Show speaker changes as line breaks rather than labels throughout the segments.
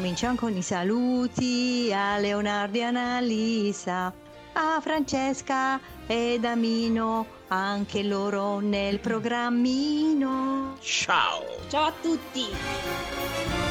Cominciamo con i saluti a Leonardo e Annalisa, a Francesca ed Amino, anche loro nel programmino.
Ciao.
Ciao a tutti.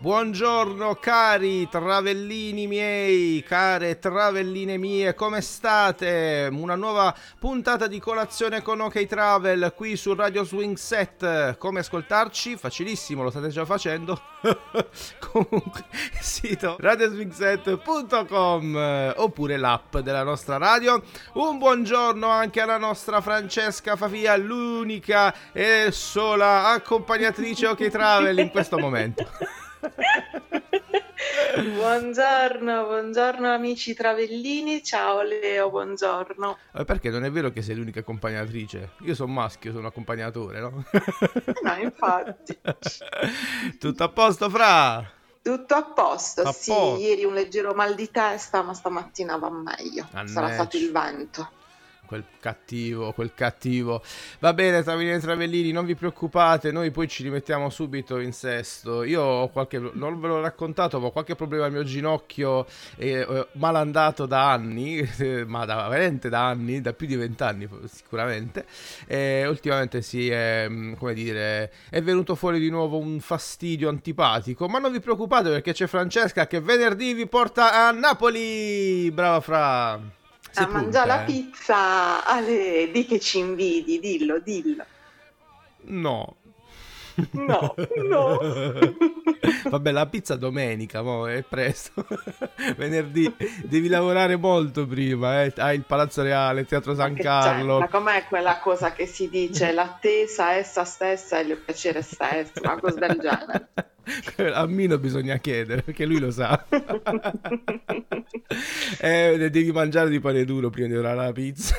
Buongiorno cari travellini miei, care travelline mie, come state? Una nuova puntata di colazione con OK Travel qui su Radio Swing Set. Come ascoltarci? Facilissimo, lo state già facendo. Comunque, sito radioswingset.com oppure l'app della nostra radio. Un buongiorno anche alla nostra Francesca Favia, l'unica e sola accompagnatrice OK Travel in questo momento.
buongiorno, buongiorno amici travellini, ciao Leo, buongiorno.
Eh, perché non è vero che sei l'unica accompagnatrice? Io sono maschio, sono accompagnatore, no?
no, infatti.
Tutto a posto, Fra?
Tutto a posto,
A
sì,
posto.
ieri un leggero mal di testa, ma stamattina va meglio. Sarà
Mannaggia.
stato il vento.
Quel cattivo, quel cattivo. Va bene, Travellini e Travellini, non vi preoccupate, noi poi ci rimettiamo subito in sesto. Io ho qualche, non ve l'ho raccontato, ma ho qualche problema al mio ginocchio, eh, malandato da anni, ma da, veramente da anni, da più di vent'anni sicuramente. E ultimamente si è, mm, come dire, è venuto fuori di nuovo un fastidio antipatico, ma non vi preoccupate perché c'è Francesca che venerdì vi porta a Napoli. Brava Fra.
A mangiare la
eh.
pizza, Ale, di che ci invidi, dillo, dillo.
No.
No, no.
Vabbè, la pizza domenica, mo è presto. Venerdì devi lavorare molto prima, eh. Hai il Palazzo Reale, il Teatro San
Che
Carlo.
c'entra? com'è quella cosa che si dice l'attesa essa stessa e il piacere stesso, una cosa del genere.
A Mino bisogna chiedere perché lui lo sa. eh, devi mangiare di pane duro prima di orare la pizza.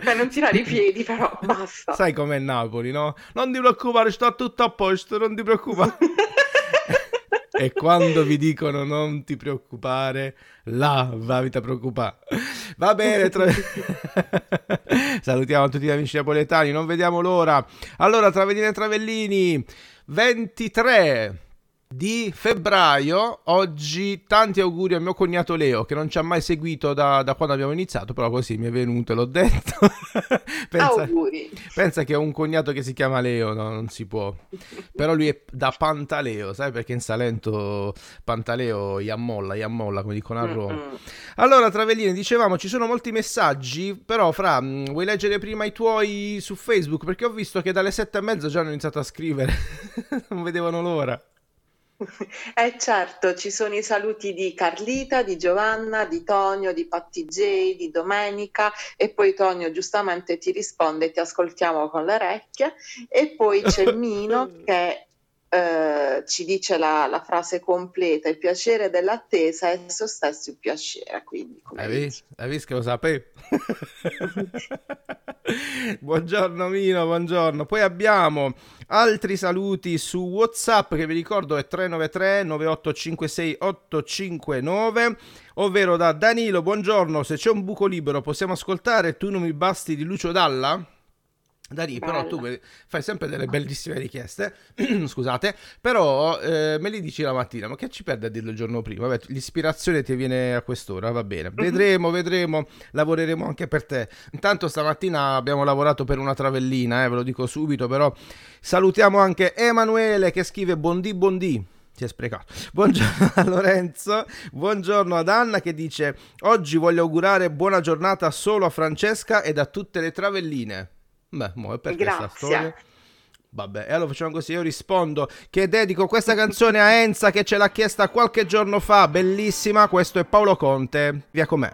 Per non tirare i piedi, però basta.
Sai com'è Napoli, no? Non ti preoccupare, sta tutto a posto, non ti preoccupare. E quando vi dicono non ti preoccupare, là va vita preoccupare. Va bene, tra- salutiamo tutti gli amici napoletani, non vediamo l'ora. Allora, Travellini e Travellini, 23 di febbraio, oggi tanti auguri a mio cognato Leo che non ci ha mai seguito da, da quando abbiamo iniziato, però così mi è venuto e l'ho detto. pensa,
Auguri.
pensa che ho un cognato che si chiama Leo, no, non si può. Però lui è da Pantaleo, sai perché in Salento Pantaleo Iammolla, Iammolla come dicono a Roma. Allora, Travellini, dicevamo, ci sono molti messaggi, però Fra, mh, vuoi leggere prima i tuoi su Facebook? Perché ho visto che dalle sette e mezza già hanno iniziato a scrivere, non vedevano l'ora.
Eh certo, ci sono i saluti di Carlita, di Giovanna, di Tonio, di Patti J, di Domenica e poi Tonio giustamente ti risponde ti ascoltiamo con le orecchie. E poi c'è Mino che eh, ci dice la, la frase completa, il piacere dell'attesa è esso stesso il piacere, quindi
Hai visto? Hai visto che lo sapevo? buongiorno Mino, buongiorno. Poi abbiamo altri saluti su WhatsApp che vi ricordo è 393 9856 859 ovvero da Danilo, buongiorno, se c'è un buco libero possiamo ascoltare Tu non mi basti di Lucio Dalla? Dani, però
Bella.
tu fai sempre delle bellissime richieste, scusate, però eh, me li dici la mattina, ma che ci perde a dirlo il giorno prima? Vabbè, l'ispirazione ti viene a quest'ora, va bene. Vedremo, vedremo, lavoreremo anche per te. Intanto stamattina abbiamo lavorato per una travellina, eh, ve lo dico subito, però salutiamo anche Emanuele che scrive Bondi Bondi. Si è sprecato. Buongiorno a Lorenzo, buongiorno ad Anna che dice oggi voglio augurare buona giornata solo a Francesca e a tutte le travelline. Beh, mo è per questa storia. Vabbè, e allora facciamo così, io rispondo che dedico questa canzone a Enza che ce l'ha chiesta qualche giorno fa, bellissima, questo è Paolo Conte, via com'è.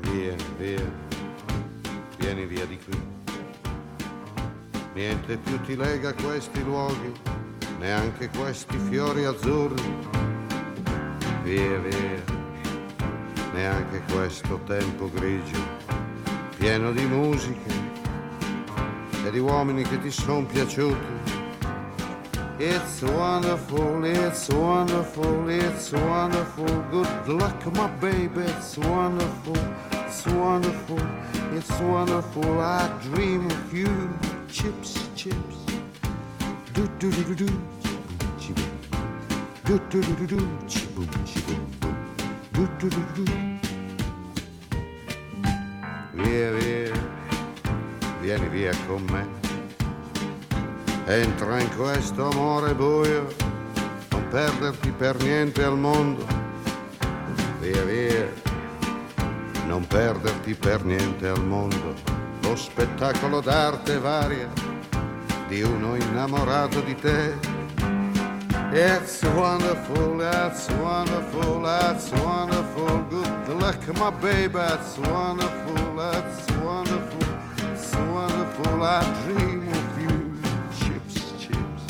Vieni, via, vieni via di qui. Niente più ti lega a questi luoghi, neanche questi fiori azzurri. Via, via, neanche questo tempo grigio, pieno di musiche e di uomini che ti sono piaciuti. It's wonderful, it's wonderful, it's wonderful. Good luck, my baby, it's wonderful, it's wonderful, it's wonderful. I dream of you, chips, chips. Do do do do do, do do do do do, chiboom, chiboom, boom, do do do do. Via, via vieni via con me. Entra in questo amore buio, non perderti per niente al mondo. Via via, non perderti per niente al mondo. Lo spettacolo d'arte varia di uno innamorato di te. It's wonderful, that's wonderful, that's wonderful. Good luck, my baby, that's wonderful, that's wonderful. Wonderful. I dream of you. Chips, chips.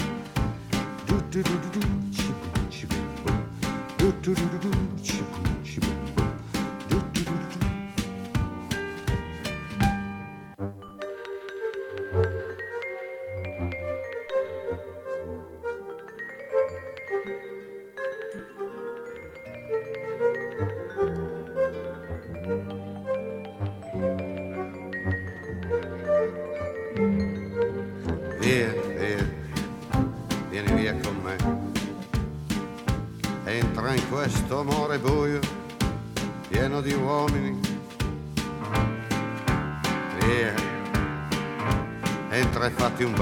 Do do do do do. Chip, chip, do do do do do.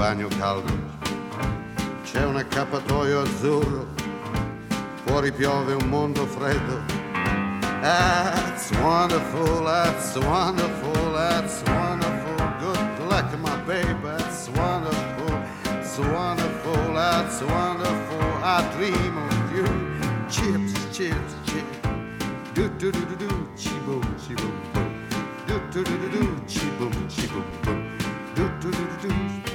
Bagno caldo. C'è un accappatoio azzurro, fuori piove un mondo freddo. That's wonderful, that's wonderful, that's wonderful. Good luck, my baby, that's wonderful, it's wonderful, that's wonderful. I dream of you. Chips, chips, chips. Do do do do do, chi boom, chi boom. Do do do do do, chi boom, chi boom boom. Do do do do do.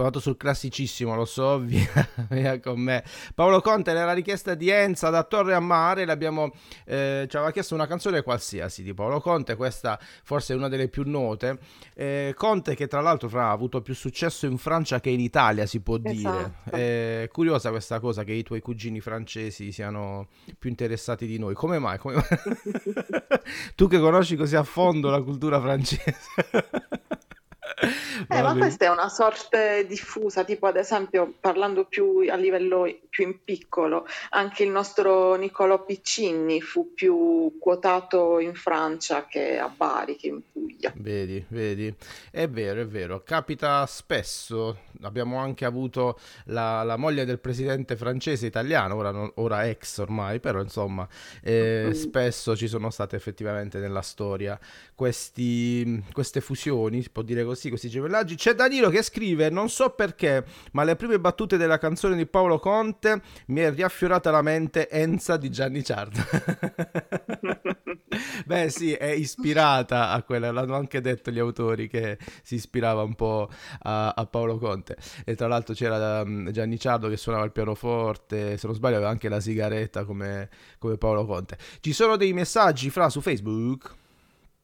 Sono andato sul classicissimo, lo so, via, via con me. Paolo Conte era la richiesta di Enza da Torre a Mare, l'abbiamo, eh, ci aveva chiesto una canzone qualsiasi di Paolo Conte, questa forse è una delle più note. Eh, Conte che tra l'altro fra, ha avuto più successo in Francia che in Italia, si può dire.
Esatto.
È curiosa questa cosa che i tuoi cugini francesi siano più interessati di noi. Come mai? Come mai? tu che conosci così a fondo la cultura francese.
Eh, ma questa è una sorte diffusa, tipo ad esempio parlando più a livello più in piccolo, anche il nostro Niccolò Piccinni fu più quotato in Francia che a Bari, che in Puglia.
Vedi, vedi, è vero, è vero, capita spesso. Abbiamo anche avuto la, la moglie del presidente francese italiano, ora, non- ora ex ormai, però insomma, eh, spesso ci sono state effettivamente nella storia questi, queste fusioni, si può dire così, questi gemellaggi. C'è Danilo che scrive: Non so perché, ma le prime battute della canzone di Paolo Conte mi è riaffiorata la mente Enza di Gianni Ciarda. Beh, sì, è ispirata a quella, l'hanno anche detto gli autori che si ispirava un po' a, a Paolo Conte. E tra l'altro c'era um, Gianni Ciardo che suonava il pianoforte, se non sbaglio aveva anche la sigaretta come, come Paolo Conte. Ci sono dei messaggi fra su Facebook?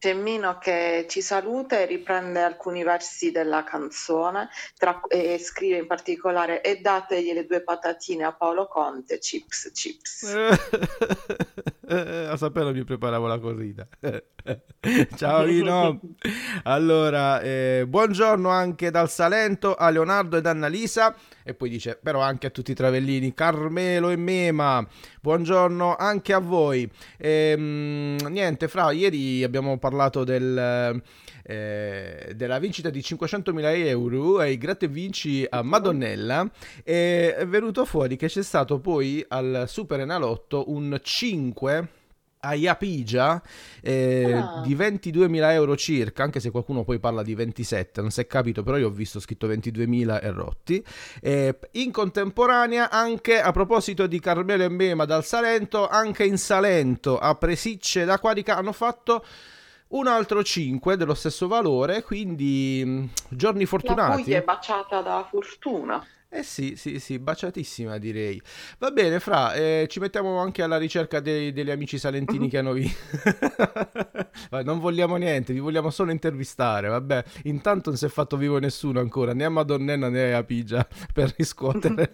C'è Mino che ci saluta e riprende alcuni versi della canzone tra- e scrive in particolare e dategli le due patatine a Paolo Conte, chips, chips.
A saperlo mi preparavo la corrida. Ciao Lino. Allora, eh, buongiorno anche dal Salento a Leonardo ed Annalisa. E poi dice, però anche a tutti i travellini, Carmelo e Mema. Buongiorno anche a voi. Ehm, niente, fra, ieri abbiamo parlato del... Eh, della vincita di 500.000 euro ai gratte vinci a Madonnella e è venuto fuori che c'è stato poi al Super Enalotto un 5 a Iapigia eh,
Ah.
di 22.000 euro circa, anche se qualcuno poi parla di 27, non si è capito, però io ho visto scritto 22.000 e rotti. Eh, in contemporanea, anche a proposito di Carmelo e Mema dal Salento, anche in Salento a Presicce d'Aquarica hanno fatto un altro 5 dello stesso valore, quindi mh, giorni
La
fortunati.
Puglia è baciata da fortuna.
Eh sì, sì, sì, baciatissima direi. Va bene, Fra, eh, ci mettiamo anche alla ricerca dei- degli amici salentini che hanno vinto. non vogliamo niente, vi vogliamo solo intervistare, vabbè. Intanto non si è fatto vivo nessuno ancora, né a Madonnena né a Pigia per riscuotere.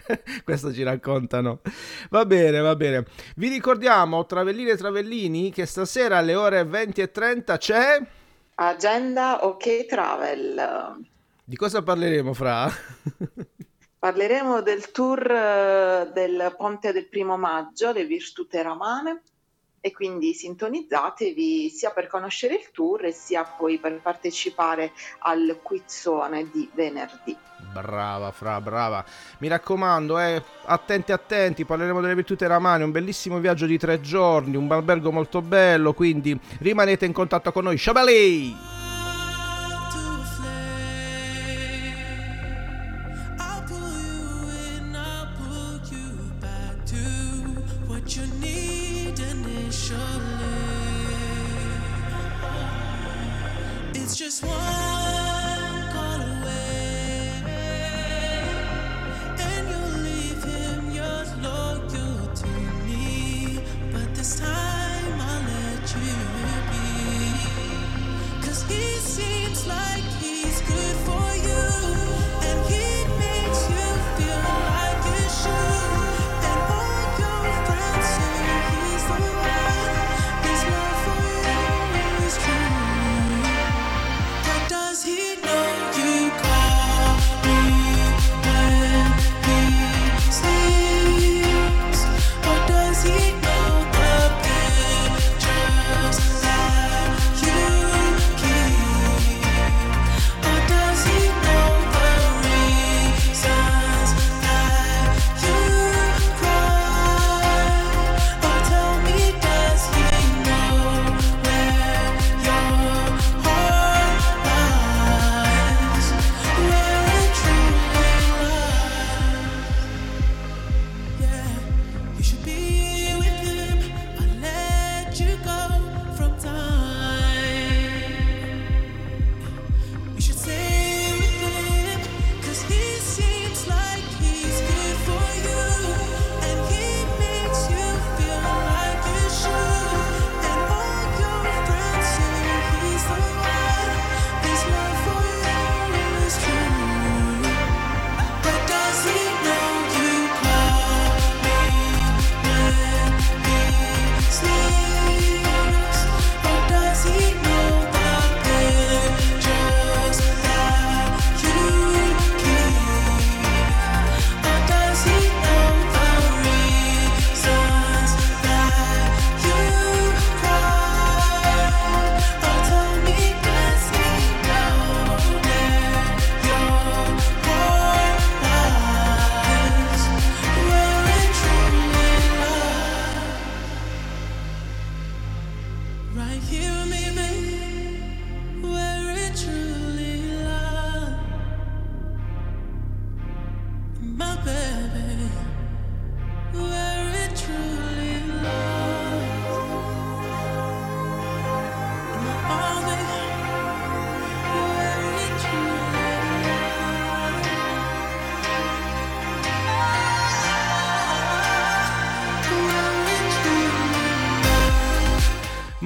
Questo ci raccontano. Va bene, va bene. Vi ricordiamo, Travelline e Travellini, che stasera alle ore 20 e 30 c'è...
Agenda OK Travel.
Di cosa parleremo, Fra?
Parleremo del tour eh, del Ponte del Primo Maggio, le Virtute Romane, e quindi sintonizzatevi sia per conoscere il tour sia poi per partecipare al quizzone di venerdì.
Brava, Fra, brava. Mi raccomando, eh, attenti, attenti, parleremo delle virtute ramane, un bellissimo viaggio di tre giorni, un albergo molto bello, quindi rimanete in contatto con noi. Shabali!
I'll he seems like he's good for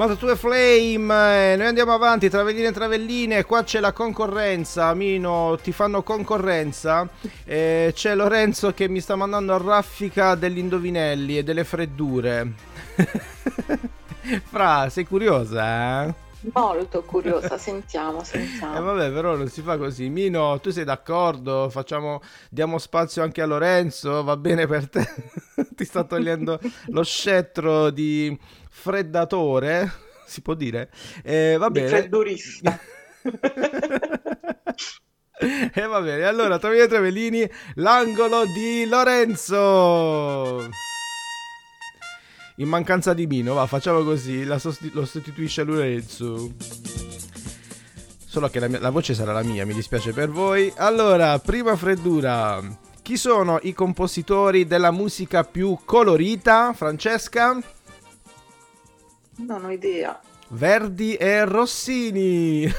Moto 2 Flame, eh, noi andiamo avanti, travelline e travelline, qua c'è la concorrenza, Mino, ti fanno concorrenza, Eh, c'è Lorenzo che mi sta mandando a raffica degli indovinelli e delle freddure. Fra, sei curiosa, eh?
Molto curiosa, sentiamo,
Eh
sentiamo.
vabbè, però non si fa così. Mino, tu sei d'accordo? Facciamo, diamo spazio anche a Lorenzo, va bene per te? Ti sta togliendo lo scettro di freddatore, si può dire? Eh, va bene.
freddurista.
E va bene, allora Trovini e Travellini, l'angolo di Lorenzo. In mancanza di Mino, va, facciamo così, sosti- lo sostituisce Lorenzo. Solo che la, mia- la voce sarà la mia, mi dispiace per voi. Allora, prima freddura. Chi sono i compositori della musica più colorita, Francesca?
Non ho idea.
Verdi e Rossini.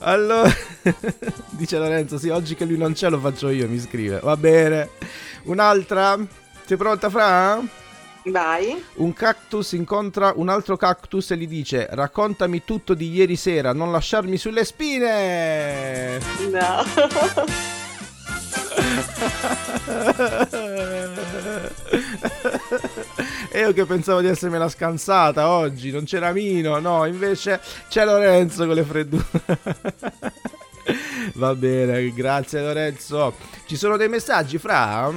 allora, dice Lorenzo, sì, oggi che lui non c'è lo faccio io, mi scrive. Va bene. Un'altra? Sei pronta, Fra?
Vai.
Un cactus incontra un altro cactus e gli dice raccontami tutto di ieri sera, non lasciarmi sulle spine.
No.
E io che pensavo di essermela scansata oggi, non c'era Mino, no, invece c'è Lorenzo con le freddure. Va bene, grazie Lorenzo. Ci sono dei messaggi, Fra?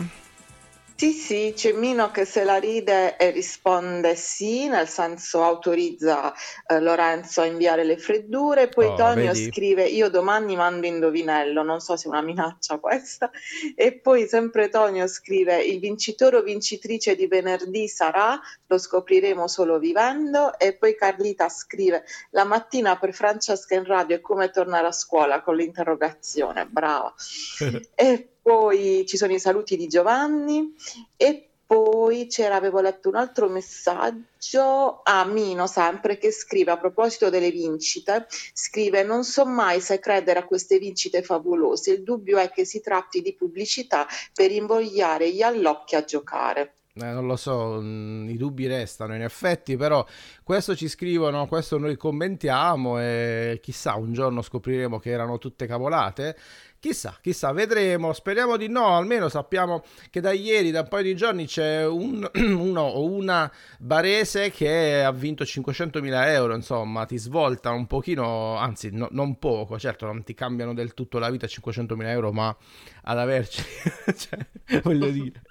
Sì, sì, c'è Mino che se la ride e risponde sì, nel senso autorizza eh, Lorenzo a inviare le freddure, poi
Oh,
Tonio
vedi?
scrive io domani mando indovinello, non so se è una minaccia questa, e poi sempre Tonio scrive il vincitore o vincitrice di venerdì sarà, lo scopriremo solo vivendo, e poi Carlita scrive la mattina per Francesca in radio è come tornare a scuola con l'interrogazione, brava. E poi ci sono i saluti di Giovanni e poi c'era, avevo letto un altro messaggio a Mino sempre che scrive a proposito delle vincite, scrive non so mai se credere a queste vincite favolose, il dubbio è che si tratti di pubblicità per invogliare gli allocchi a giocare.
Eh, non lo so, mm, i dubbi restano in effetti, però questo ci scrivono, questo noi commentiamo e chissà un giorno scopriremo che erano tutte cavolate. Chissà, chissà, vedremo, speriamo di no, almeno sappiamo che da ieri, da un paio di giorni c'è un, uno o una barese che ha vinto 500.000 euro, insomma, ti svolta un pochino, anzi no- non poco, certo non ti cambiano del tutto la vita 500.000 euro, ma ad averci, cioè, voglio dire.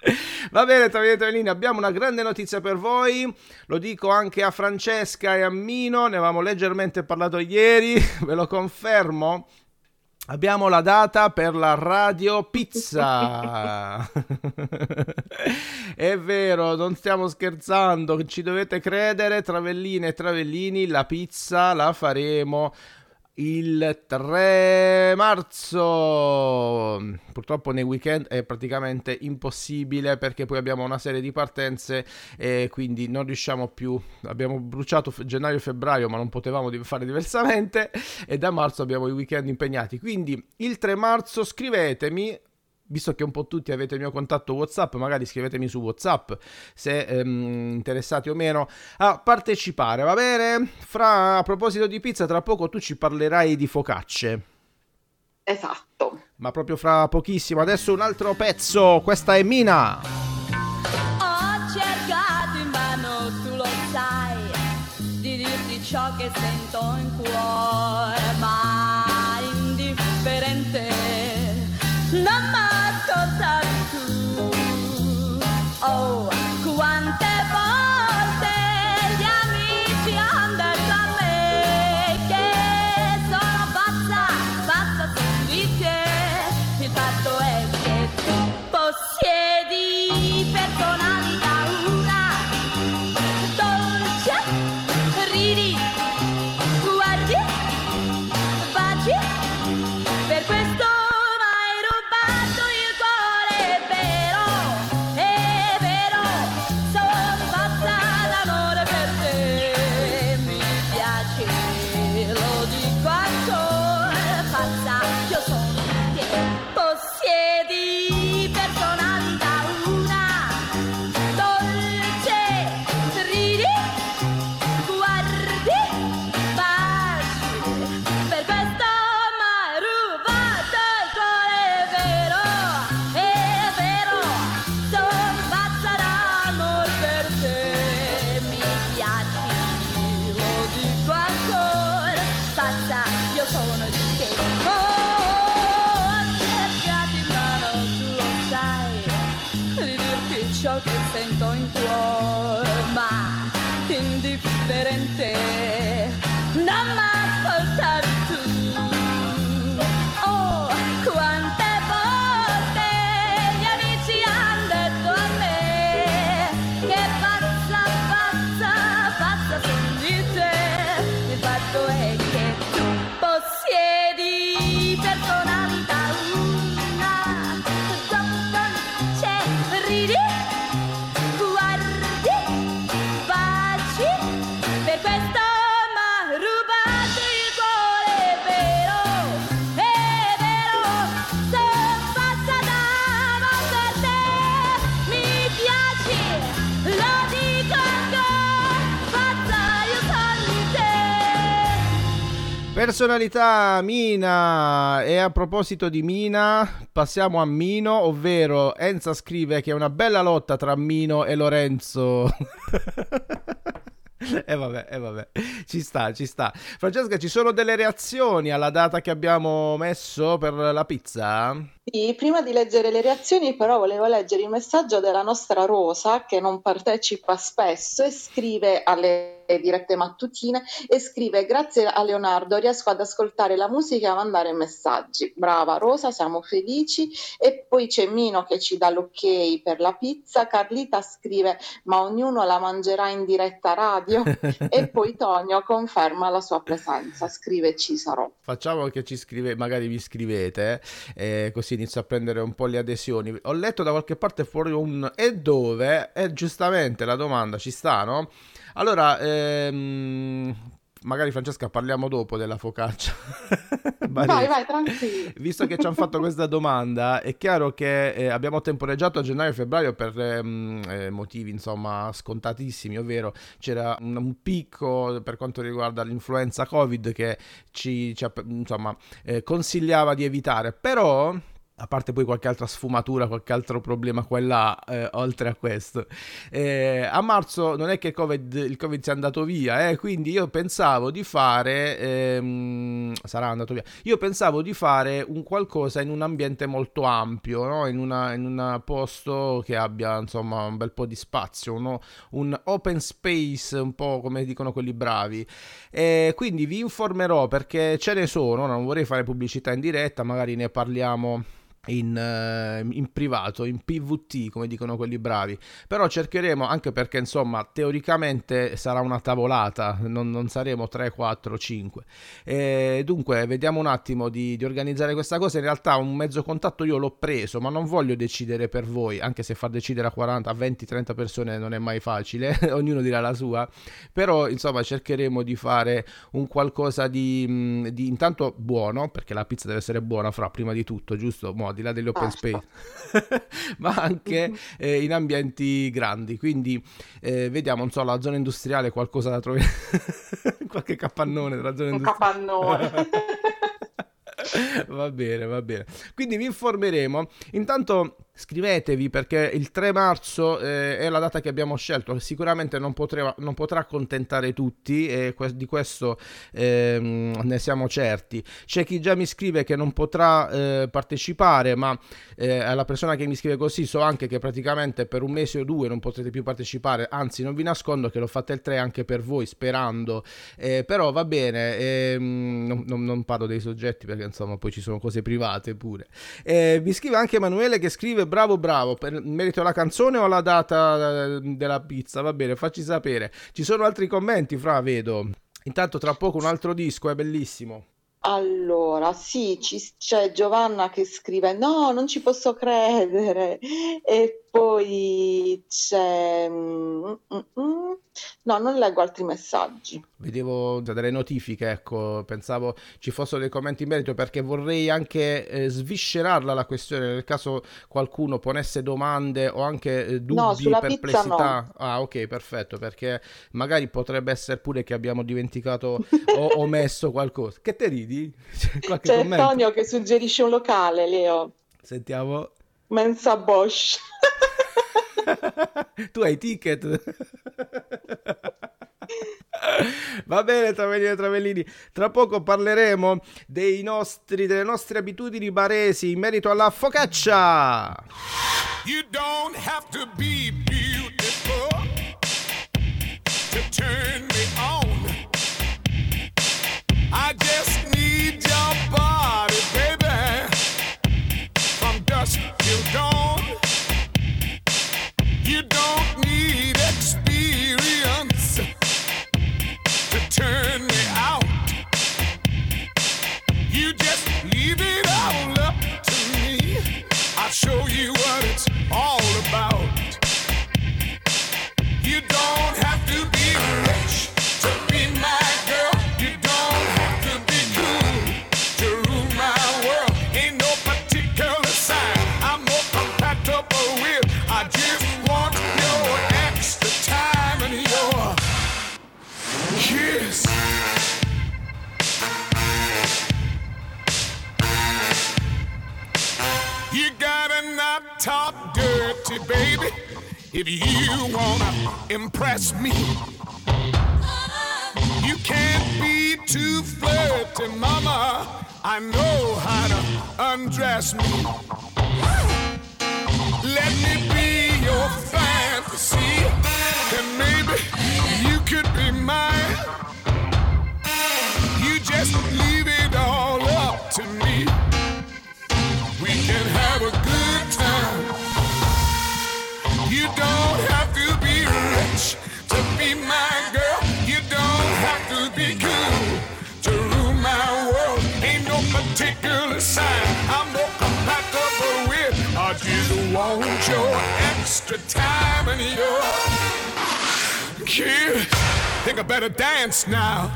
Va bene, Travini e Travellini, abbiamo una grande notizia per voi, lo dico anche a Francesca e a Mino, ne avevamo leggermente parlato ieri, ve lo confermo. Abbiamo la data per la radio pizza. È vero, non stiamo scherzando, ci dovete credere, Travelline e Travellini, la pizza la faremo il 3 marzo. Purtroppo nei weekend è praticamente impossibile perché poi abbiamo una serie di partenze e quindi non riusciamo più. Abbiamo bruciato gennaio e febbraio, ma non potevamo fare diversamente. E da marzo abbiamo i weekend impegnati. Quindi il 3 marzo scrivetemi. Visto che un po' tutti avete il mio contatto WhatsApp, magari scrivetemi su WhatsApp se ehm, interessati o meno a partecipare, va bene? Fra a proposito di pizza, tra poco tu ci parlerai di focacce.
Esatto.
Ma proprio fra pochissimo. Adesso un altro pezzo. Questa è Mina.
Ho cercato in vano, tu lo sai, di dirti ciò che sento che sento in cuore, ma indifferente, Personalità
Mina e a proposito di Mina passiamo a Mino ovvero Enza scrive che è una bella lotta tra Mino e Lorenzo E vabbè, e vabbè, ci sta, ci sta. Francesca, ci sono delle reazioni alla data che abbiamo messo per la pizza?
Sì, prima di leggere le reazioni, però, volevo leggere il messaggio della nostra Rosa che non partecipa spesso e scrive alle dirette mattutine e scrive: Grazie a Leonardo, riesco ad ascoltare la musica e a mandare messaggi. Brava Rosa, siamo felici. E poi c'è Mino che ci dà l'ok per la pizza. Carlita scrive: Ma ognuno la mangerà in diretta radio. e poi Tonio conferma la sua presenza. Scrive: Ci sarò.
Facciamo che ci scrive, magari vi scrivete, eh, così inizio a prendere un po' le adesioni. Ho letto da qualche parte fuori un e dove? E giustamente la domanda ci sta, no? Allora, ehm, magari Francesca parliamo dopo della focaccia.
Vai, vai, tranquillo.
Visto che ci hanno fatto questa domanda, è chiaro che eh, abbiamo temporeggiato a gennaio e febbraio per ehm, eh, motivi insomma scontatissimi, ovvero c'era un, un picco per quanto riguarda l'influenza Covid che ci, ci ha, insomma, eh, consigliava di evitare, però a parte poi qualche altra sfumatura, qualche altro problema qua e là, eh, oltre a questo. Eh, a marzo non è che il COVID, il COVID sia andato via, eh, quindi io pensavo di fare, ehm, sarà andato via, io pensavo di fare un qualcosa in un ambiente molto ampio, no? in, un posto che abbia insomma un bel po' di spazio, uno- un open space, un po' come dicono quelli bravi. Quindi vi informerò perché ce ne sono, non vorrei fare pubblicità in diretta, magari ne parliamo in, eh, in privato, in PVT, come dicono quelli bravi. Però cercheremo, anche perché insomma, teoricamente sarà una tavolata, non, non saremo 3, 4, 5. E dunque, vediamo un attimo di, di organizzare questa cosa. In realtà un mezzo contatto io l'ho preso, ma non voglio decidere per voi, anche se far decidere a 40, a 20, 30 persone non è mai facile, ognuno dirà la sua. Però, insomma, cercheremo di fare un qualcosa di, di intanto buono, perché la pizza deve essere buona, fra prima di tutto, giusto? Mo, al di là degli open
Certo.
space, ma anche eh, in ambienti grandi. Quindi eh, vediamo, non so, la zona industriale, qualcosa da trovare, qualche capannone della zona
Un
industriale.
capannone.
Va bene, va bene. Quindi vi informeremo. Intanto scrivetevi perché il 3 marzo eh, è la data che abbiamo scelto. Sicuramente non, potrà, non potrà accontentare tutti e que- di questo ehm, ne siamo certi. C'è chi già mi scrive che non potrà eh, partecipare, ma eh, alla persona che mi scrive così so anche che praticamente per un mese o due non potrete più partecipare. Anzi, non vi nascondo che l'ho fatta il 3 anche per voi, sperando. Eh, però va bene, ehm, non, non- parlo dei soggetti perché insomma poi ci sono cose private pure. Eh, mi scrive anche Emanuele che scrive bravo bravo, per merito alla canzone o alla data eh, della pizza, va bene, facci sapere. Ci sono altri commenti, fra, vedo. Intanto tra poco un altro disco, è bellissimo.
Allora, sì, ci- c'è Giovanna che scrive: No, non ci posso credere. E poi c'è. No, non leggo altri messaggi.
Vedevo delle notifiche, ecco, pensavo ci fossero dei commenti in merito perché vorrei anche eh, sviscerarla la questione nel caso qualcuno ponesse domande o anche eh, dubbi,
pizza
perplessità. Ah, ok, perfetto, perché magari potrebbe essere pure che abbiamo dimenticato o omesso qualcosa. Che te ridi? C'è qualche
C'è? Antonio che suggerisce un locale, Leo.
Sentiamo.
Mensa Bosch.
tu hai ticket? Va bene, Travellini e Travellini. Tra poco parleremo nostri, delle nostre abitudini baresi in merito alla focaccia.
You don't have to be beautiful to turn me on. I just impress me. You can't be too flirty, mama. I know how to undress me. Let me be your fantasy, and maybe you could be mine. You just extra time and your kiss. Think I better dance now.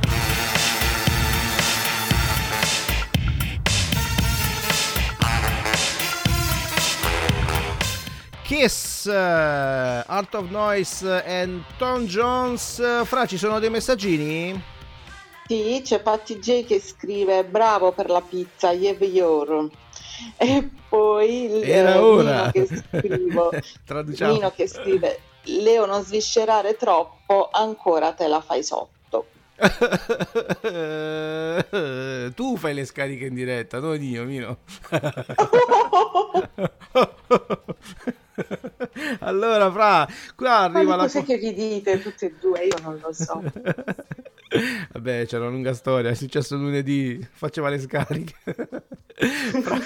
Kiss, eh, Art of Noise and Tom Jones. Eh, Fra, ci sono dei messaggini?
Sì, c'è Patti J che scrive bravo per la pizza, Yev Yor. E poi il-
Era ora.
Nino che scrivo,
Traduciamo.
Nino che scrive Leo non sviscerare troppo, ancora te la fai sotto.
tu fai le scariche in diretta, non io, Mino. allora, Fra, qua arriva la...
cose che vi dite tutte e due? Io non lo so.
Vabbè, c'è una lunga storia. È successo lunedì, faceva le scariche. Fra...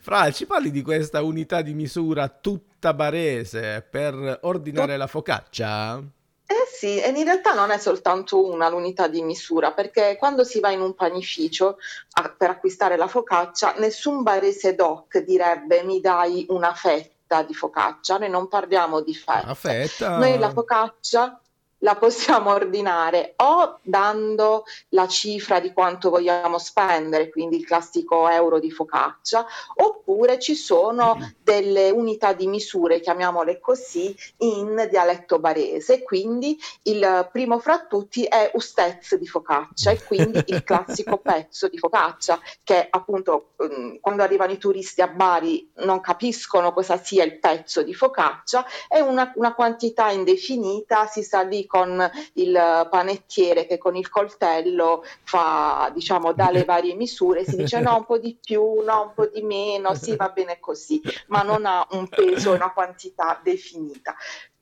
Fra, ci parli di questa unità di misura tutta barese per ordinare la focaccia?
Eh sì, e in realtà non è soltanto una l'unità di misura, perché quando si va in un panificio a- per acquistare la focaccia, nessun barese doc direbbe mi dai una fetta di focaccia, noi non parliamo di fetta.
La fetta.
Noi la focaccia la possiamo ordinare o dando la cifra di quanto vogliamo spendere, quindi il classico euro di focaccia, oppure ci sono delle unità di misure, chiamiamole così, in dialetto barese, quindi il primo fra tutti è ustez di focaccia e quindi il classico pezzo di focaccia che appunto mm, quando arrivano i turisti a Bari non capiscono cosa sia il pezzo di focaccia, è una, una quantità indefinita, si sta lì con il panettiere che con il coltello fa, diciamo, dà le varie misure, si dice no, un po' di più, no, un po' di meno, sì, va bene così, ma non ha un peso, una quantità definita.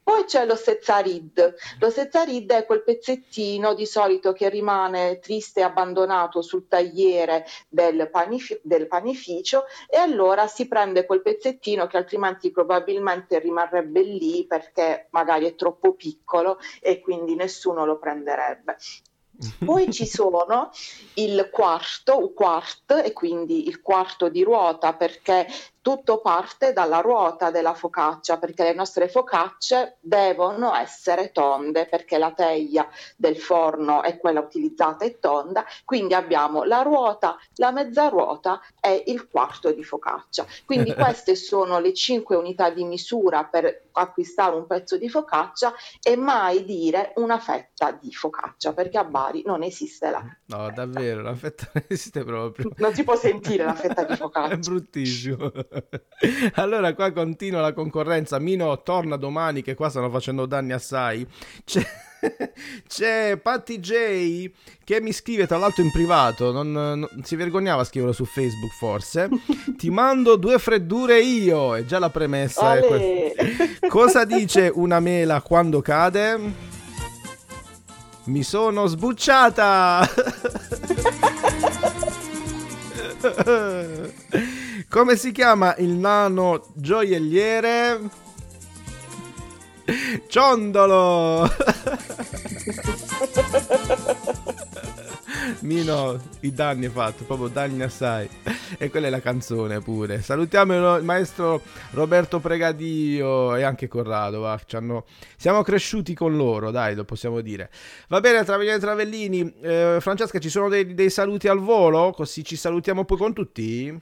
Poi c'è lo sezzarid. Lo sezzarid è quel pezzettino di solito che rimane triste e abbandonato sul tagliere del, panif- del panificio e allora si prende quel pezzettino che altrimenti probabilmente rimarrebbe lì perché magari è troppo piccolo e quindi nessuno lo prenderebbe. Poi ci sono il quarto, quart, e quindi il quarto di ruota perché tutto parte dalla ruota della focaccia, perché le nostre focacce devono essere tonde, perché la teglia del forno è quella utilizzata è tonda, quindi abbiamo la ruota, la mezza ruota e il quarto di focaccia. Quindi queste sono le cinque unità di misura per acquistare un pezzo di focaccia e mai dire una fetta di focaccia, perché a Bari non esiste la
No, davvero, la fetta non esiste proprio.
non si può sentire la fetta di
È
focaccia.
bruttissimo.
allora qua continua la concorrenza. Mino torna domani che qua stanno facendo danni assai. C'è, c'è Patti J che mi scrive tra l'altro in privato, non, non- si vergognava a scriverlo su Facebook forse. Ti mando due freddure io, è già la premessa. questa. Cosa dice una mela quando cade? Mi sono sbucciata! Come si chiama il nano gioielliere? Ciondolo! Mino, i danni fatto, proprio danni assai. E quella è la canzone pure. Salutiamo il maestro Roberto Pregadio e anche Corrado. Va. hanno- Siamo cresciuti con loro, dai, lo possiamo dire. Va bene, Travellini e Travellini. Eh, Francesca, ci sono dei, dei saluti al volo? Così ci salutiamo poi con tutti?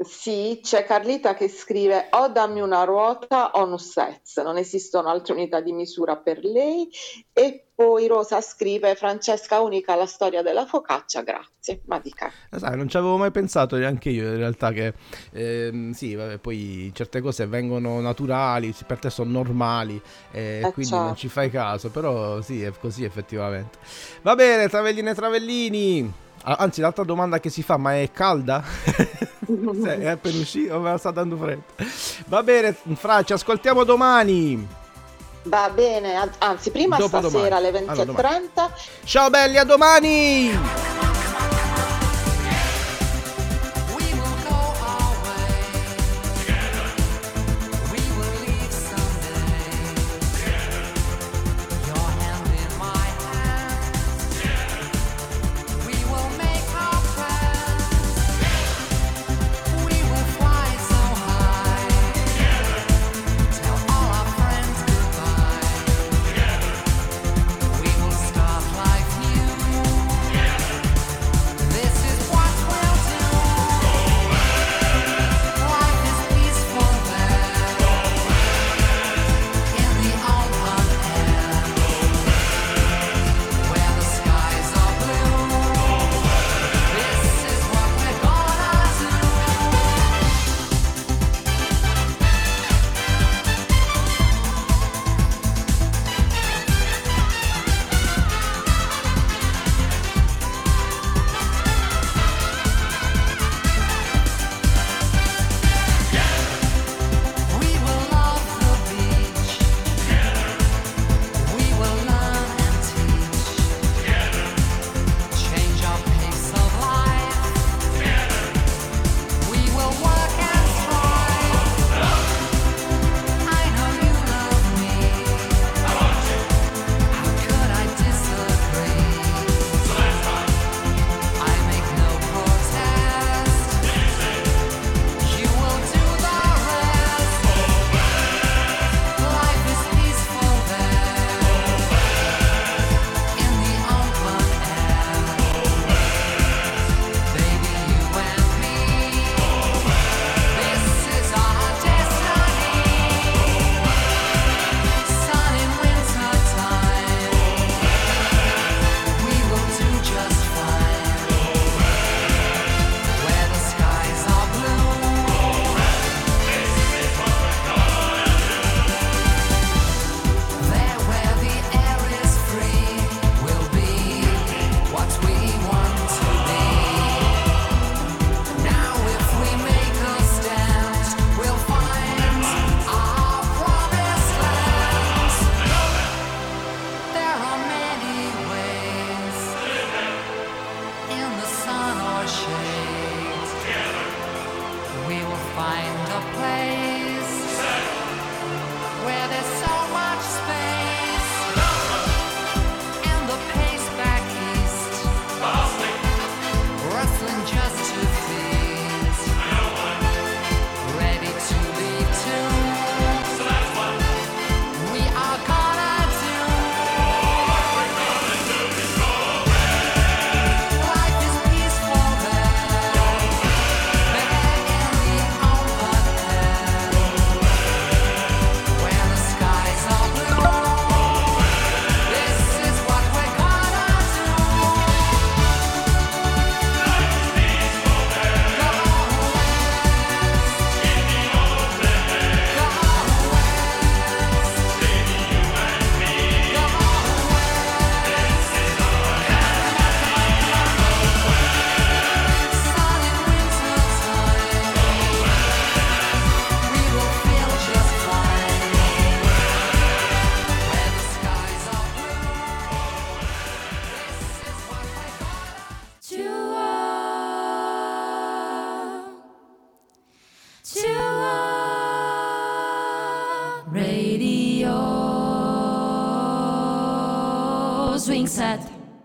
Sì, c'è Carlita che scrive o dammi una ruota o un sez, non esistono altre unità di misura per lei. E poi Rosa scrive Francesca unica la storia della focaccia, grazie. Ma di che?
Eh, Sai, non ci avevo mai pensato neanche io in realtà che ehm, sì, vabbè, poi certe cose vengono naturali, per te sono normali e
Eh,
quindi non
certo.
ci fai caso, però sì, è così effettivamente. Va bene, Travellini e Travellini. Ah, Anzi, l'altra domanda che si fa, ma è calda? Sì, è appena uscito o me la sta dando fredda? Va bene, Fra, ci ascoltiamo domani.
Va bene, an- anzi prima
Dopo
stasera alle
domani. Allora, domani.
20.30
Ciao belli, a domani!